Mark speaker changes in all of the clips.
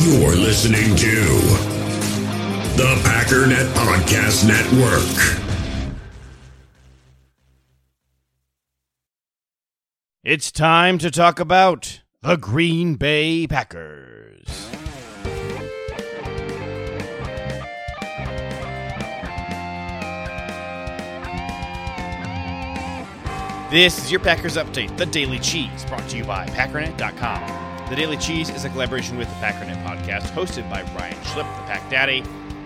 Speaker 1: You're listening to the Packernet Podcast Network.
Speaker 2: It's time to talk about the Green Bay Packers. This is your Packers Update, the Daily Cheese, brought to you by Packernet.com. The Daily Cheese is a collaboration with the Packernet podcast, hosted by Ryan Schlip, the Pack Daddy,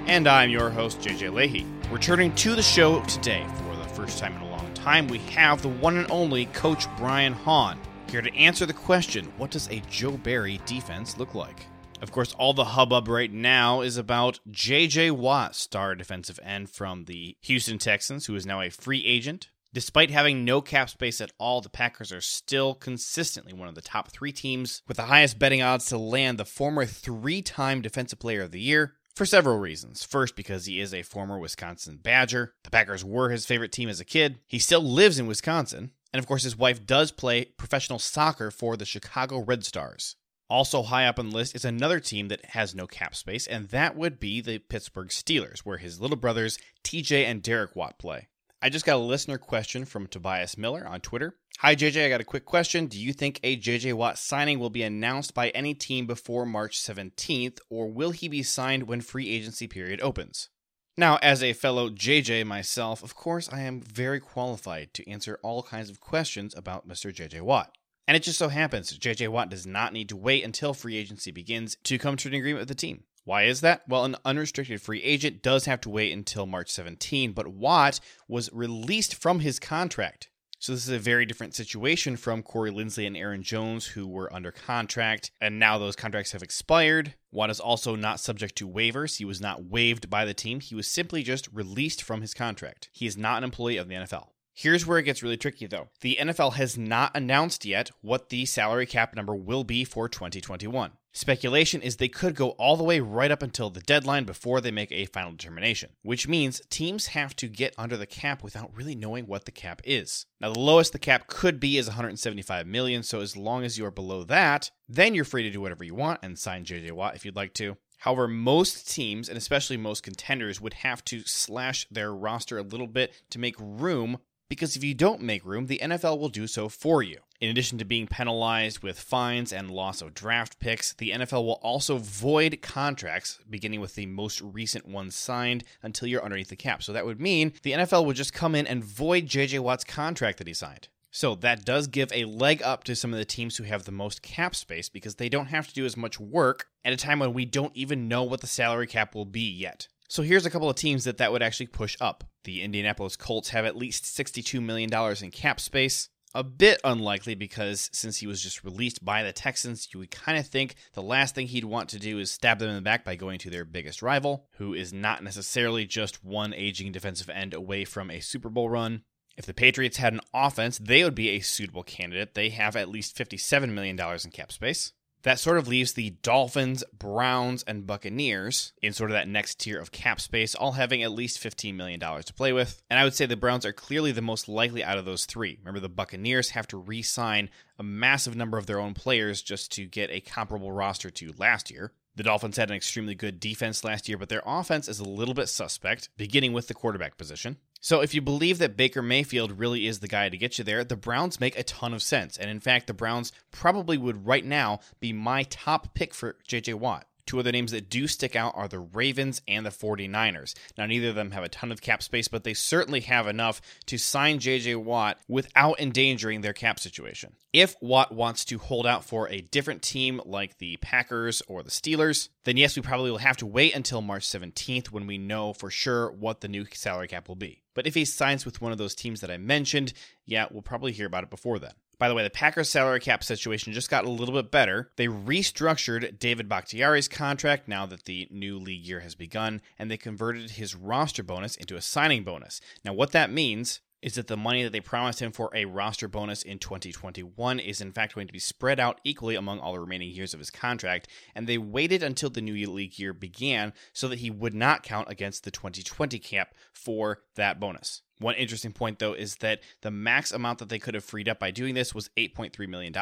Speaker 2: and I'm your host, JJ Lahey. Returning to the show today for the first time in a long time, we have the one and only Coach Brian Hahn here to answer the question what does a Joe Barry defense look like? Of course, all the hubbub right now is about J.J. Watt, star defensive end from the Houston Texans, who is now a free agent. Despite having no cap space at all, the Packers are still consistently one of the top three teams with the highest betting odds to land the former three time Defensive Player of the Year for several reasons. First, because he is a former Wisconsin Badger. The Packers were his favorite team as a kid. He still lives in Wisconsin. And of course, his wife does play professional soccer for the Chicago Red Stars. Also, high up on the list is another team that has no cap space, and that would be the Pittsburgh Steelers, where his little brothers TJ and Derek Watt play. I just got a listener question from Tobias Miller on Twitter. Hi, JJ. I got a quick question. Do you think a JJ Watt signing will be announced by any team before March 17th, or will he be signed when free agency period opens? Now, as a fellow JJ myself, of course, I am very qualified to answer all kinds of questions about Mr. JJ Watt. And it just so happens JJ Watt does not need to wait until free agency begins to come to an agreement with the team. Why is that? Well, an unrestricted free agent does have to wait until March 17, but Watt was released from his contract. So this is a very different situation from Corey Linsley and Aaron Jones, who were under contract, and now those contracts have expired. Watt is also not subject to waivers. He was not waived by the team. He was simply just released from his contract. He is not an employee of the NFL. Here's where it gets really tricky, though. The NFL has not announced yet what the salary cap number will be for 2021. Speculation is they could go all the way right up until the deadline before they make a final determination, which means teams have to get under the cap without really knowing what the cap is. Now, the lowest the cap could be is 175 million, so as long as you are below that, then you're free to do whatever you want and sign JJ Watt if you'd like to. However, most teams, and especially most contenders, would have to slash their roster a little bit to make room because if you don't make room, the NFL will do so for you. In addition to being penalized with fines and loss of draft picks, the NFL will also void contracts, beginning with the most recent ones signed, until you're underneath the cap. So that would mean the NFL would just come in and void JJ Watt's contract that he signed. So that does give a leg up to some of the teams who have the most cap space because they don't have to do as much work at a time when we don't even know what the salary cap will be yet. So here's a couple of teams that that would actually push up. The Indianapolis Colts have at least $62 million in cap space. A bit unlikely because since he was just released by the Texans, you would kind of think the last thing he'd want to do is stab them in the back by going to their biggest rival, who is not necessarily just one aging defensive end away from a Super Bowl run. If the Patriots had an offense, they would be a suitable candidate. They have at least $57 million in cap space. That sort of leaves the Dolphins, Browns, and Buccaneers in sort of that next tier of cap space, all having at least $15 million to play with. And I would say the Browns are clearly the most likely out of those three. Remember, the Buccaneers have to re sign a massive number of their own players just to get a comparable roster to last year. The Dolphins had an extremely good defense last year, but their offense is a little bit suspect, beginning with the quarterback position. So, if you believe that Baker Mayfield really is the guy to get you there, the Browns make a ton of sense. And in fact, the Browns probably would right now be my top pick for JJ Watt. Two other names that do stick out are the Ravens and the 49ers. Now, neither of them have a ton of cap space, but they certainly have enough to sign JJ Watt without endangering their cap situation. If Watt wants to hold out for a different team like the Packers or the Steelers, then yes, we probably will have to wait until March 17th when we know for sure what the new salary cap will be. But if he signs with one of those teams that I mentioned, yeah, we'll probably hear about it before then. By the way, the Packers salary cap situation just got a little bit better. They restructured David Bakhtiari's contract now that the new league year has begun, and they converted his roster bonus into a signing bonus. Now, what that means is that the money that they promised him for a roster bonus in 2021 is in fact going to be spread out equally among all the remaining years of his contract, and they waited until the new league year began so that he would not count against the 2020 cap for that bonus. One interesting point, though, is that the max amount that they could have freed up by doing this was $8.3 million,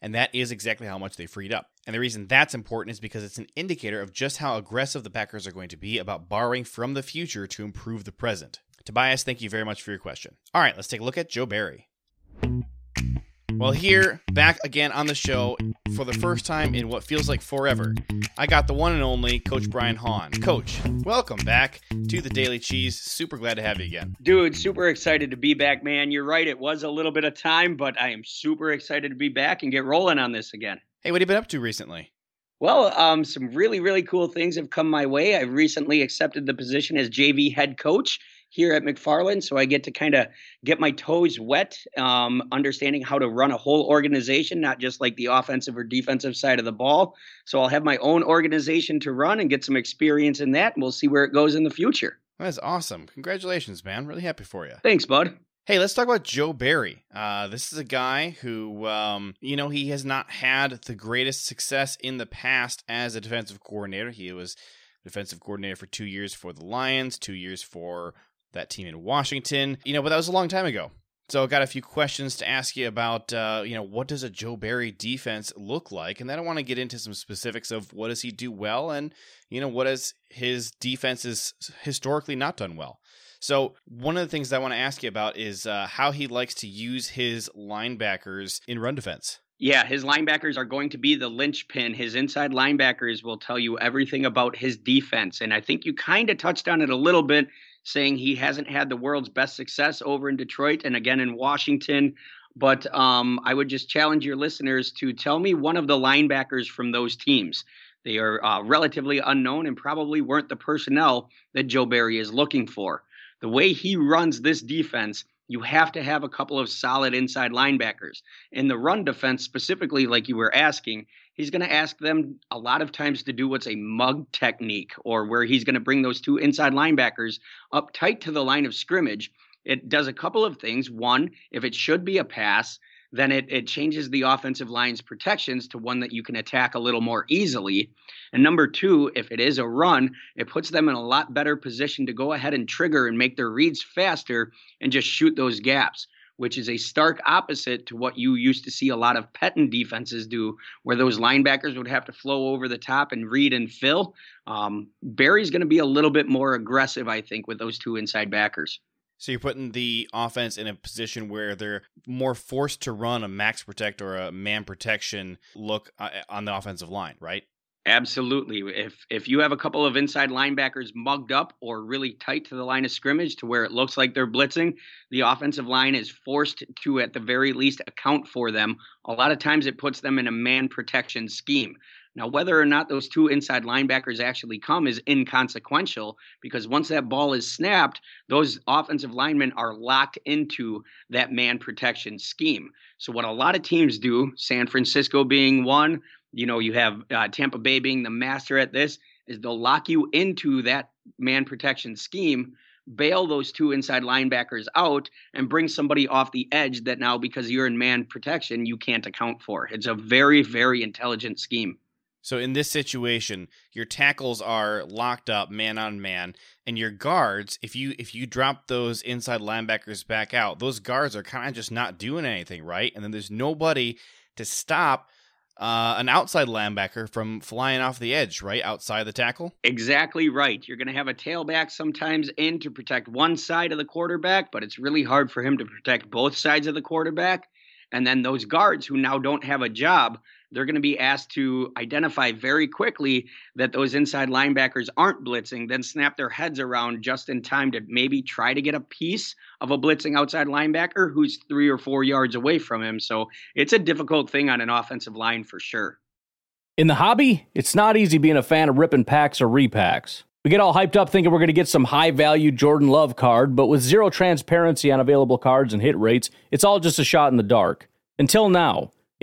Speaker 2: and that is exactly how much they freed up. And the reason that's important is because it's an indicator of just how aggressive the Packers are going to be about borrowing from the future to improve the present. Tobias, thank you very much for your question. All right, let's take a look at Joe Barry. Well, here, back again on the show for the first time in what feels like forever, I got the one and only Coach Brian Hahn. Coach, welcome back to the Daily Cheese. Super glad to have you again.
Speaker 3: Dude, super excited to be back, man. You're right. It was a little bit of time, but I am super excited to be back and get rolling on this again.
Speaker 2: Hey, what have you been up to recently?
Speaker 3: Well, um, some really, really cool things have come my way. I recently accepted the position as JV head coach here at McFarland. So I get to kind of get my toes wet, um, understanding how to run a whole organization, not just like the offensive or defensive side of the ball. So I'll have my own organization to run and get some experience in that, and we'll see where it goes in the future.
Speaker 2: That's awesome. Congratulations, man. Really happy for you.
Speaker 3: Thanks, bud.
Speaker 2: Hey, let's talk about Joe Barry. Uh, this is a guy who, um, you know, he has not had the greatest success in the past as a defensive coordinator. He was defensive coordinator for two years for the Lions, two years for that team in Washington. You know, but that was a long time ago. So I got a few questions to ask you about, uh, you know, what does a Joe Barry defense look like? And then I want to get into some specifics of what does he do well and, you know, what has his defenses historically not done well. So one of the things I want to ask you about is uh, how he likes to use his linebackers in run defense.
Speaker 3: Yeah, his linebackers are going to be the linchpin. His inside linebackers will tell you everything about his defense. And I think you kind of touched on it a little bit saying he hasn't had the world's best success over in Detroit and again in Washington. But um, I would just challenge your listeners to tell me one of the linebackers from those teams. They are uh, relatively unknown and probably weren't the personnel that Joe Barry is looking for. The way he runs this defense, you have to have a couple of solid inside linebackers. In the run defense, specifically, like you were asking, he's going to ask them a lot of times to do what's a mug technique, or where he's going to bring those two inside linebackers up tight to the line of scrimmage. It does a couple of things. One, if it should be a pass, then it, it changes the offensive line's protections to one that you can attack a little more easily. And number two, if it is a run, it puts them in a lot better position to go ahead and trigger and make their reads faster and just shoot those gaps which is a stark opposite to what you used to see a lot of Pettine defenses do, where those linebackers would have to flow over the top and read and fill. Um, Barry's going to be a little bit more aggressive, I think, with those two inside backers.
Speaker 2: So you're putting the offense in a position where they're more forced to run a max protect or a man protection look uh, on the offensive line, right?
Speaker 3: Absolutely. If if you have a couple of inside linebackers mugged up or really tight to the line of scrimmage to where it looks like they're blitzing, the offensive line is forced to at the very least account for them. A lot of times it puts them in a man protection scheme. Now, whether or not those two inside linebackers actually come is inconsequential because once that ball is snapped, those offensive linemen are locked into that man protection scheme. So, what a lot of teams do, San Francisco being one, you know, you have uh, Tampa Bay being the master at this, is they'll lock you into that man protection scheme, bail those two inside linebackers out, and bring somebody off the edge that now, because you're in man protection, you can't account for. It's a very, very intelligent scheme.
Speaker 2: So in this situation, your tackles are locked up man on man, and your guards, if you if you drop those inside linebackers back out, those guards are kind of just not doing anything, right? And then there's nobody to stop uh, an outside linebacker from flying off the edge, right outside the tackle.
Speaker 3: Exactly right. You're going to have a tailback sometimes in to protect one side of the quarterback, but it's really hard for him to protect both sides of the quarterback. And then those guards who now don't have a job, they're going to be asked to identify very quickly that those inside linebackers aren't blitzing, then snap their heads around just in time to maybe try to get a piece of a blitzing outside linebacker who's three or four yards away from him. So it's a difficult thing on an offensive line for sure.
Speaker 4: In the hobby, it's not easy being a fan of ripping packs or repacks. We get all hyped up thinking we're going to get some high value Jordan Love card, but with zero transparency on available cards and hit rates, it's all just a shot in the dark. Until now.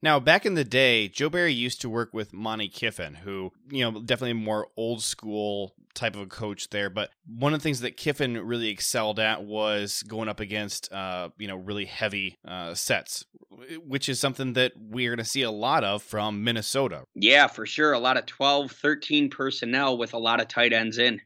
Speaker 2: Now, back in the day, Joe Barry used to work with Monte Kiffin, who, you know, definitely more old school type of a coach there. But one of the things that Kiffin really excelled at was going up against, uh, you know, really heavy uh, sets, which is something that we're going to see a lot of from Minnesota.
Speaker 3: Yeah, for sure. A lot of 12, 13 personnel with a lot of tight ends in.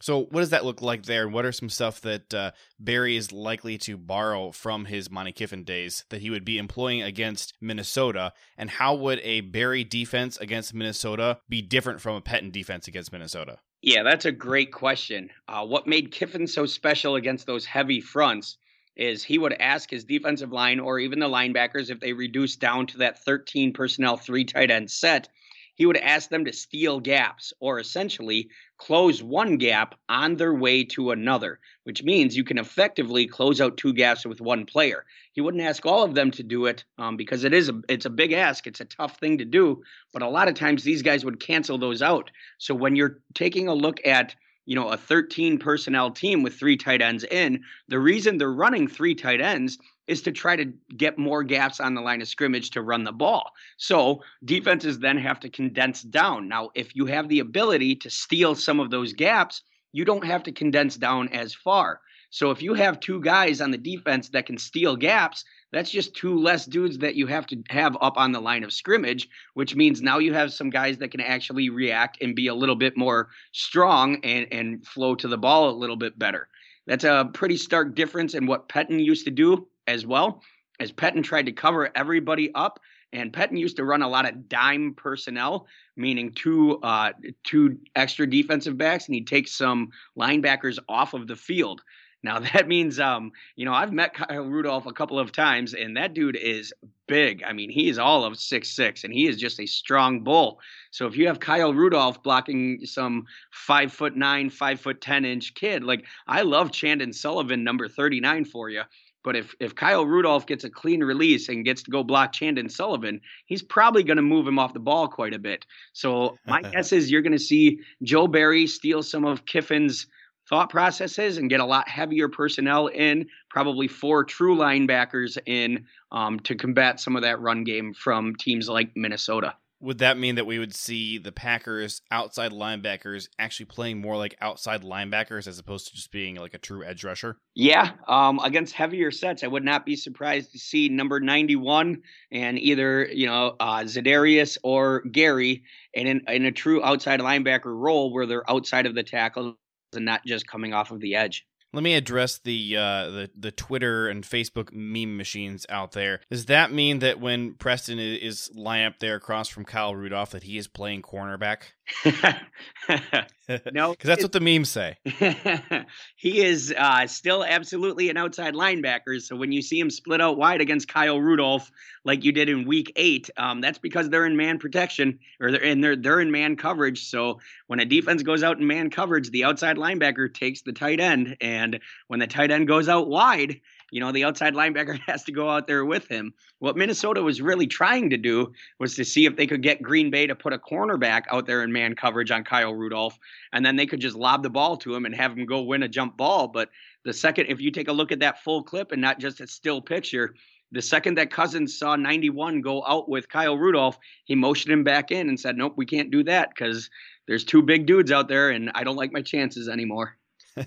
Speaker 2: So, what does that look like there? And what are some stuff that uh, Barry is likely to borrow from his Monte Kiffin days that he would be employing against Minnesota? And how would a Barry defense against Minnesota be different from a Pettine defense against Minnesota?
Speaker 3: Yeah, that's a great question. Uh, what made Kiffin so special against those heavy fronts is he would ask his defensive line or even the linebackers if they reduced down to that 13 personnel, three tight end set he would ask them to steal gaps or essentially close one gap on their way to another, which means you can effectively close out two gaps with one player. He wouldn't ask all of them to do it um, because it is a it's a big ask. It's a tough thing to do, but a lot of times these guys would cancel those out. So when you're taking a look at you know a 13 personnel team with three tight ends in, the reason they're running three tight ends is to try to get more gaps on the line of scrimmage to run the ball. So defenses then have to condense down. Now, if you have the ability to steal some of those gaps, you don't have to condense down as far. So if you have two guys on the defense that can steal gaps, that's just two less dudes that you have to have up on the line of scrimmage, which means now you have some guys that can actually react and be a little bit more strong and, and flow to the ball a little bit better. That's a pretty stark difference in what Pettine used to do as well, as Pettine tried to cover everybody up. And Pettine used to run a lot of dime personnel, meaning two uh, two extra defensive backs, and he'd take some linebackers off of the field. Now that means, um, you know, I've met Kyle Rudolph a couple of times, and that dude is big. I mean, he is all of six six, and he is just a strong bull. So if you have Kyle Rudolph blocking some five foot nine, five foot ten inch kid, like I love Chandon Sullivan, number thirty nine for you. But if if Kyle Rudolph gets a clean release and gets to go block Chandon Sullivan, he's probably going to move him off the ball quite a bit. So my guess is you're going to see Joe Barry steal some of Kiffin's thought processes and get a lot heavier personnel in, probably four true linebackers in um, to combat some of that run game from teams like Minnesota
Speaker 2: would that mean that we would see the Packers outside linebackers actually playing more like outside linebackers as opposed to just being like a true edge rusher?
Speaker 3: Yeah, um, against heavier sets, I would not be surprised to see number 91 and either you know uh, Za'Darius or Gary in, in in a true outside linebacker role where they're outside of the tackle and not just coming off of the edge.
Speaker 2: Let me address the uh, the the Twitter and Facebook meme machines out there. Does that mean that when Preston is lined up there across from Kyle Rudolph that he is playing cornerback?
Speaker 3: no,
Speaker 2: because that's what the memes say.
Speaker 3: he is uh, still absolutely an outside linebacker. So when you see him split out wide against Kyle Rudolph, like you did in Week Eight, um, that's because they're in man protection or they're in they're they're in man coverage. So when a defense goes out in man coverage, the outside linebacker takes the tight end, and when the tight end goes out wide you know, the outside linebacker has to go out there with him. What Minnesota was really trying to do was to see if they could get Green Bay to put a cornerback out there in man coverage on Kyle Rudolph, and then they could just lob the ball to him and have him go win a jump ball. But the second, if you take a look at that full clip and not just a still picture, the second that Cousins saw 91 go out with Kyle Rudolph, he motioned him back in and said, Nope, we can't do that because there's two big dudes out there and I don't like my chances anymore.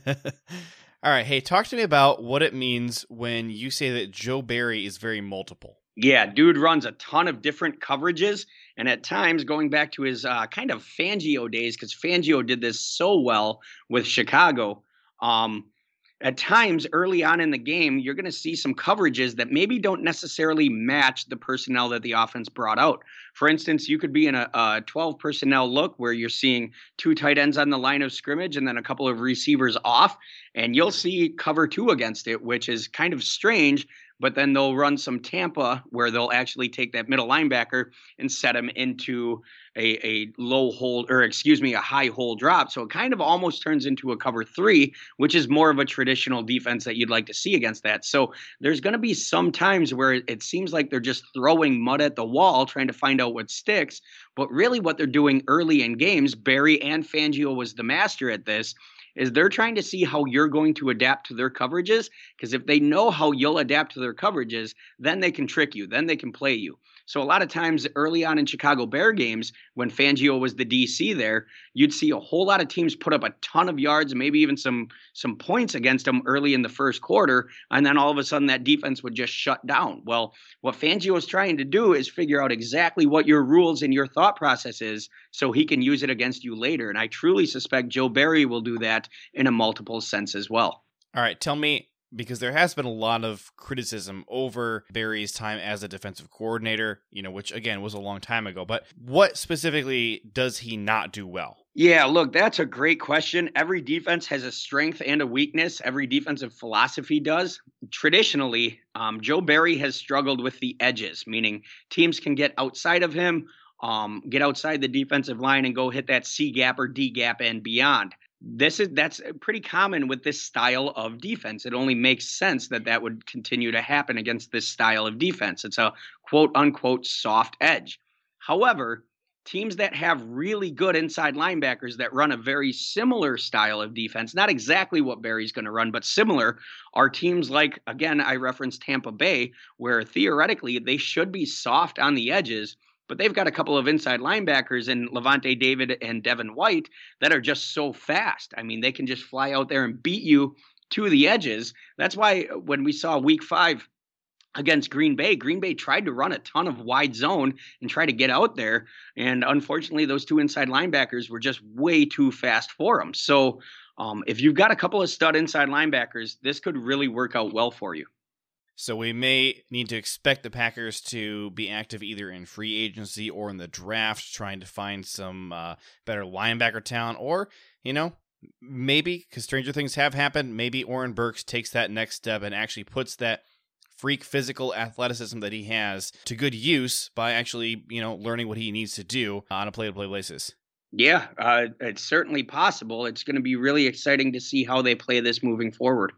Speaker 2: All right. Hey, talk to me about what it means when you say that Joe Barry is very multiple.
Speaker 3: Yeah, dude runs a ton of different coverages. And at times, going back to his uh, kind of Fangio days, because Fangio did this so well with Chicago, um, at times early on in the game, you're going to see some coverages that maybe don't necessarily match the personnel that the offense brought out. For instance, you could be in a, a 12 personnel look where you're seeing two tight ends on the line of scrimmage and then a couple of receivers off, and you'll see cover two against it, which is kind of strange but then they'll run some Tampa where they'll actually take that middle linebacker and set him into a, a low hold or excuse me a high hold drop. So it kind of almost turns into a cover three which is more of a traditional defense that you'd like to see against that. So there's going to be some times where it seems like they're just throwing mud at the wall trying to find out what sticks. But really what they're doing early in games barry and fangio was the master at this is they're trying to see how you're going to adapt to their coverages because if they know how you'll adapt to their coverages then they can trick you then they can play you so a lot of times early on in Chicago Bear games, when Fangio was the DC there, you'd see a whole lot of teams put up a ton of yards, maybe even some some points against them early in the first quarter, and then all of a sudden that defense would just shut down. Well, what Fangio is trying to do is figure out exactly what your rules and your thought process is, so he can use it against you later. And I truly suspect Joe Barry will do that in a multiple sense as well.
Speaker 2: All right, tell me because there has been a lot of criticism over Barry's time as a defensive coordinator, you know, which again was a long time ago. But what specifically does he not do well?
Speaker 3: Yeah, look, that's a great question. Every defense has a strength and a weakness. Every defensive philosophy does. Traditionally, um, Joe Barry has struggled with the edges, meaning teams can get outside of him, um, get outside the defensive line, and go hit that C gap or D gap and beyond this is that's uh, pretty common with this style of defense. It only makes sense that that would continue to happen against this style of defense. It's a quote unquote soft edge. However, teams that have really good inside linebackers that run a very similar style of defense, not exactly what Barry's going to run, but similar, are teams like, again, I referenced Tampa Bay, where theoretically they should be soft on the edges but they've got a couple of inside linebackers in Lavonte David and Devin White that are just so fast. I mean, they can just fly out there and beat you to the edges. That's why when we saw week five against Green Bay, Green Bay tried to run a ton of wide zone and try to get out there. And unfortunately, those two inside linebackers were just way too fast for them. So um, if you've got a couple of stud inside linebackers, this could really work out well for you.
Speaker 2: So we may need to expect the Packers to be active either in free agency or in the draft, trying to find some uh, better linebacker talent, or you know, maybe because stranger things have happened. Maybe Oren Burks takes that next step and actually puts that freak physical athleticism that he has to good use by actually you know learning what he needs to do on a play-to-play basis.
Speaker 3: Yeah, uh, it's certainly possible. It's going to be really exciting to see how they play this moving forward.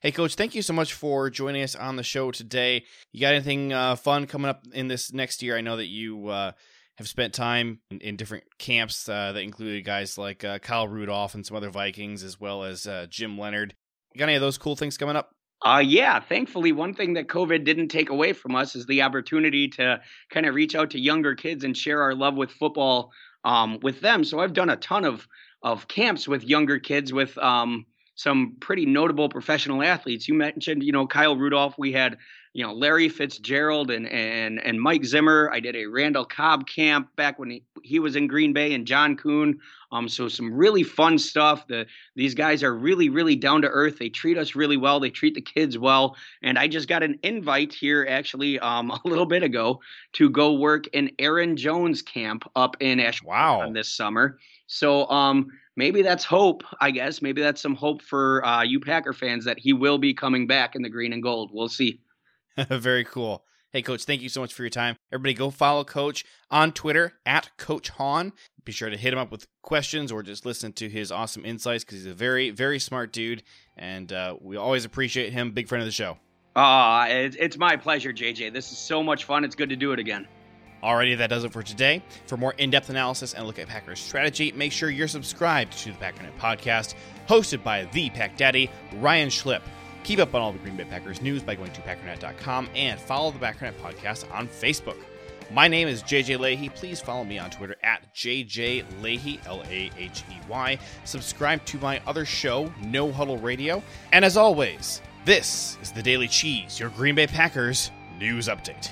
Speaker 2: Hey, Coach, thank you so much for joining us on the show today. You got anything uh, fun coming up in this next year? I know that you uh, have spent time in, in different camps uh, that included guys like uh, Kyle Rudolph and some other Vikings, as well as uh, Jim Leonhard. You got any of those cool things coming up?
Speaker 3: Uh, yeah, thankfully, one thing that COVID didn't take away from us is the opportunity to kind of reach out to younger kids and share our love with football um, with them. So I've done a ton of of camps with younger kids with um, some pretty notable professional athletes. You mentioned, you know, Kyle Rudolph. We had, you know, Larry Fitzgerald and and and Mike Zimmer. I did a Randall Cobb camp back when he, he was in Green Bay and John Kuhn. Um, so some really fun stuff. The these guys are really really down to earth. They treat us really well. They treat the kids well. And I just got an invite here actually um, a little bit ago to go work in Aaron Jones camp up in Ash.
Speaker 2: Wow.
Speaker 3: This summer. So um maybe that's hope, I guess. Maybe that's some hope for uh, you Packer fans that he will be coming back in the green and gold. We'll see.
Speaker 2: Very cool. Hey, Coach, thank you so much for your time. Everybody go follow Coach on Twitter at Coach Hahn. Be sure to hit him up with questions or just listen to his awesome insights because he's a very, very smart dude. And uh, we always appreciate him. Big friend of the show.
Speaker 3: Uh, it's my pleasure, JJ. This is so much fun. It's good to do it again.
Speaker 2: Alrighty, that does it for today. For more in depth analysis and look at Packers strategy, make sure you're subscribed to the Packernet podcast, hosted by the Pack Daddy, Ryan Schlip. Keep up on all the Green Bay Packers news by going to packernet.com and follow the Packernet podcast on Facebook. My name is JJ Lahey. Please follow me on Twitter at JJ Lahey, L A H E Y. Subscribe to my other show, No Huddle Radio. And as always, this is the Daily Cheese, your Green Bay Packers news update.